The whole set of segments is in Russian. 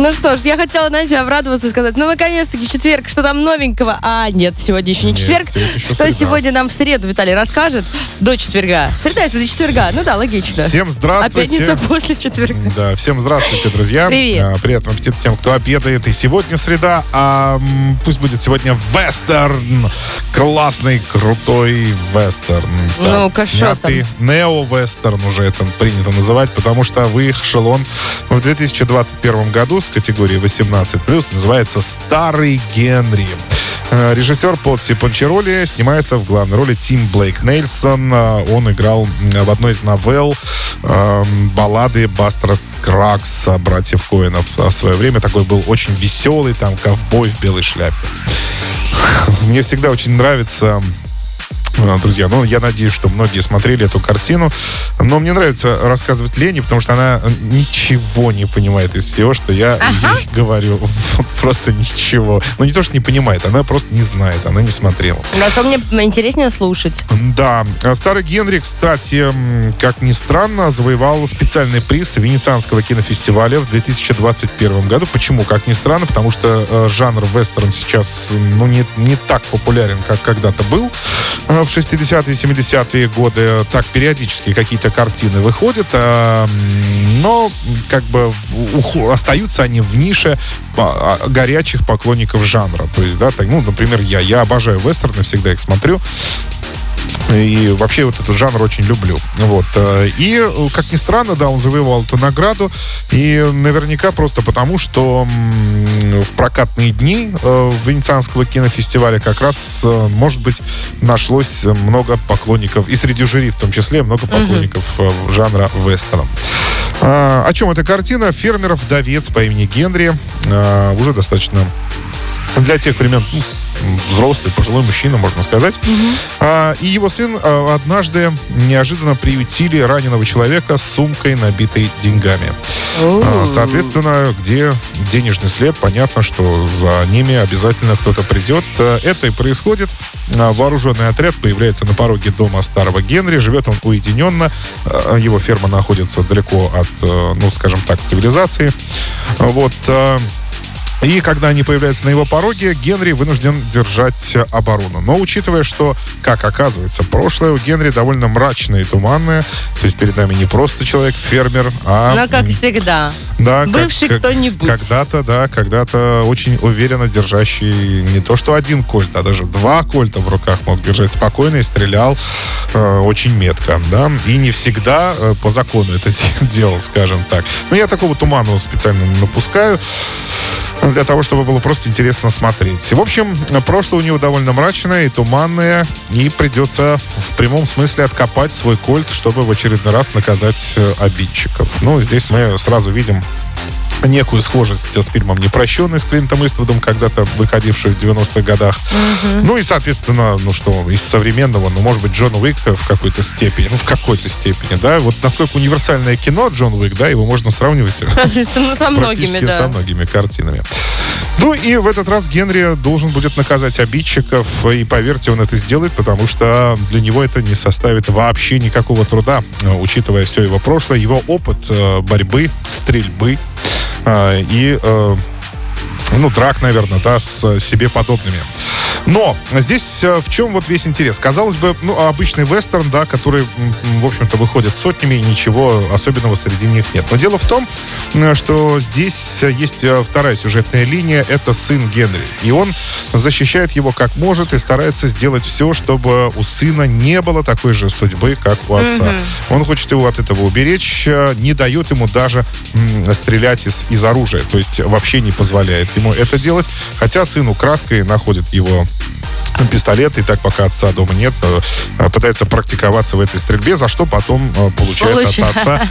Ну что ж, я хотела, знаете, обрадоваться и сказать, ну, наконец-таки четверг, что там новенького? А, нет, сегодня еще не Нет, четверг. сегодня еще что среда. сегодня нам в среду Виталий расскажет? До четверга. Среда это до четверга. Ну да, логично. Всем А здравствуйте. пятница после четверга. Да, всем здравствуйте, друзья. Привет. А, Приятного аппетита тем, кто обедает. И сегодня среда, а пусть будет сегодня вестерн. Классный, крутой вестерн. Ну-ка, шо снятый нео-вестерн уже это принято называть, потому что вышел он в 2021 году с категории 18+, называется «Старый Генри». Э, Режиссер Потси Пончероли снимается в главной роли Тим Блейк Нельсон. Э, Он играл м, в одной из новелл э, баллады Бастера Скракс братьев Коинов. В свое время такой был очень веселый, там, ковбой в белой шляпе. Мне всегда очень нравится э, Друзья, ну, я надеюсь, что многие смотрели эту картину. Но мне нравится рассказывать Лене, потому что она ничего не понимает из всего, что я ей говорю. Просто ничего. Ну, не то, что не понимает, она просто не знает, она не смотрела. Зато мне интереснее слушать. Да, а старый Генри, кстати, как ни странно, завоевал специальный приз Венецианского кинофестиваля в 2021 году. Почему? Как ни странно, потому что э, жанр вестерн сейчас ну, не, не так популярен, как когда-то был э, в 60-е и 70-е годы. Так периодически какие-то картины выходят, а, но как бы остаются они в нише по- а, горячих поклонников жанра. То есть, да, так, ну, например, я. Я обожаю вестерны, всегда их смотрю. И вообще вот этот жанр очень люблю. Вот. э, И, как ни странно, да, он завоевал эту награду. И наверняка просто потому, что в прокатные дни э, Венецианского кинофестиваля как раз, э, может быть, нашлось много поклонников, и среди жюри в том числе, много поклонников э, жанра вестерна. А, О чем эта картина? Фермер-вдовец по имени Генри. а, Уже достаточно для тех времен ну, взрослый, пожилой мужчина, можно сказать. А, и его сын а, однажды неожиданно приютили раненого человека с сумкой, набитой деньгами. А, соответственно, где денежный след, понятно, что за ними обязательно кто-то придет. А, Это и происходит. А, Вооруженный отряд появляется на пороге дома старого Генри. Живет он уединенно. А, Его ферма находится далеко от, э, ну, скажем так, цивилизации. Вот. И когда они появляются на его пороге, Генри вынужден держать оборону. Но учитывая, что, как оказывается, прошлое у Генри довольно мрачное и туманное, то есть перед нами не просто человек-фермер, а... Ну, как всегда. да, Бывший как- кто-нибудь. Когда-то, да, когда-то очень уверенно держащий не то что один кольт, а даже два кольта в руках мог держать спокойно и стрелял э, очень метко, да, и не всегда э, по закону это делал, скажем так. Но я такого туманного специально напускаю для того, чтобы было просто интересно смотреть. В общем, прошлое у него довольно мрачное и туманное, и придется в прямом смысле откопать свой кольт, чтобы в очередной раз наказать э, обидчиков. Ну, здесь мы сразу видим некую схожесть с фильмом «Непрощенный» с Клинтом Иствудом, когда-то выходивший в 90-х годах. Ну и, соответственно, ну что, из современного, ну, может быть, Джон Уик в какой-то степени, ну, в какой-то степени, да, вот настолько универсальное кино Джон Уик, да, его можно сравнивать со многими, да. со многими картинами. Ну и в этот раз Генри должен будет наказать обидчиков, и поверьте, он это сделает, потому что для него это не составит вообще никакого труда, э, учитывая все его прошлое, его опыт э, борьбы, стрельбы э, и э, ну, драк, наверное, да, с э, себе подобными. Но здесь э, в чем вот весь интерес? Казалось бы, ну, обычный вестерн, да, который, в общем-то, выходит сотнями, и ничего особенного среди них нет. Но дело в том, что здесь э, есть э, вторая сюжетная линия, это сын Генри. И он защищает его как может и старается сделать все, чтобы у сына не было такой же судьбы, как у отца. Он хочет его от этого уберечь, не дает ему даже стрелять из, из оружия, то есть вообще не позволяет ему это делать, хотя сын украдкой находит его пистолет, и так пока отца дома нет, э, пытается практиковаться в этой стрельбе, за что потом э, получает Получает. от отца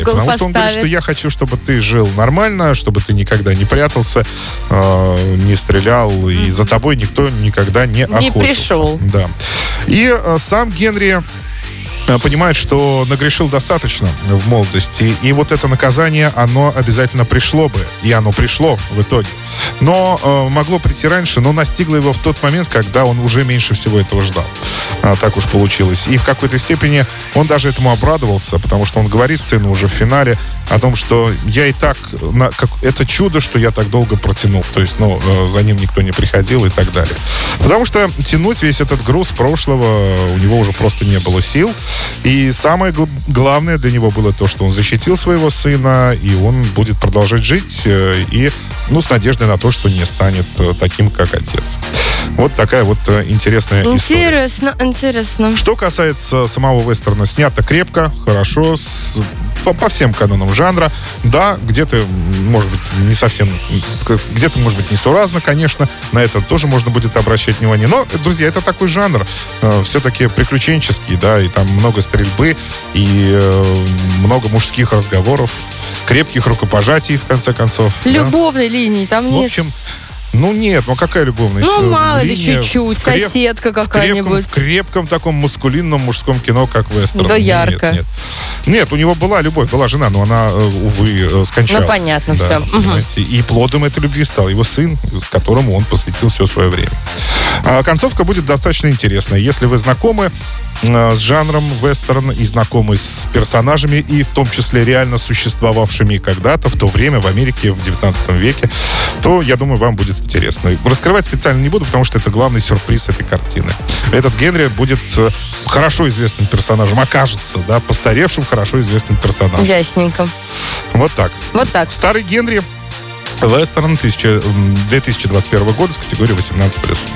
угол Потому что он говорит, поставит. что я хочу, чтобы ты жил нормально, чтобы ты никогда не прятался, э, не стрелял, и за тобой никто никогда не Не охотился. пришел. Да. И сам Генри понимает, что нагрешил достаточно в молодости, и вот это наказание, оно обязательно пришло бы, и оно пришло в итоге. Но э, могло прийти раньше, но настигло его в тот момент, когда он уже меньше всего этого ждал. А, так уж получилось. И в какой-то степени он даже этому обрадовался, потому что он говорит сыну уже в финале о том, что я и так, на, как, это чудо, что я так долго протянул. То есть, ну, э, за ним никто не приходил и так далее. Потому что тянуть весь этот груз прошлого у него уже просто не было сил. И самое гл- главное для него было то, что он защитил своего сына, и он будет продолжать жить, э, и, ну, с надеждой на то, что не станет э, таким, как отец. Вот такая вот э, интересная история. Интересно, интересно. Что касается самого вестерна, снято крепко, хорошо, с- по, по всем канонам жанра. Да, где-то, может быть, не совсем, где-то, может быть, несуразно, конечно. На это тоже можно будет обращать внимание. Но, друзья, это такой жанр, э, все-таки приключенческий, да, и там много стрельбы, и э, много мужских разговоров, крепких рукопожатий, в конце концов. да. Любовной линии там В нет. общем, ну нет, ну какая любовность? Ну, мало ли, чуть-чуть, креп- соседка в крепком, какая-нибудь. в крепком таком мускулинном мужском кино, как вестерн. Да Нет, ярко. Нет, Нет, у него была любовь, была жена, но она, э, увы, э, скончалась. Ну, понятно Да. Мгм. понимаете. И плодом этой любви стал его сын, которому он посвятил все свое время. А концовка будет достаточно интересная. Если вы знакомы э, с жанром вестерн и знакомы с персонажами, и в том числе реально существовавшими когда-то, в то время, в Америке, в 19 веке, то, я думаю, вам будет интересно. Раскрывать специально не буду, потому что это главный сюрприз этой картины. Этот Генри будет э, хорошо известным персонажем, окажется, да, постаревшим, хорошо известным персонажем. Ясненько. Вот так. Вот так. Старый Генри, вестерн 1000, м, 2021 года с категории 18+.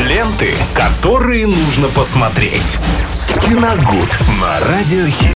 Ленты, которые нужно посмотреть. Киногуд на радиохит.